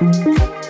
Música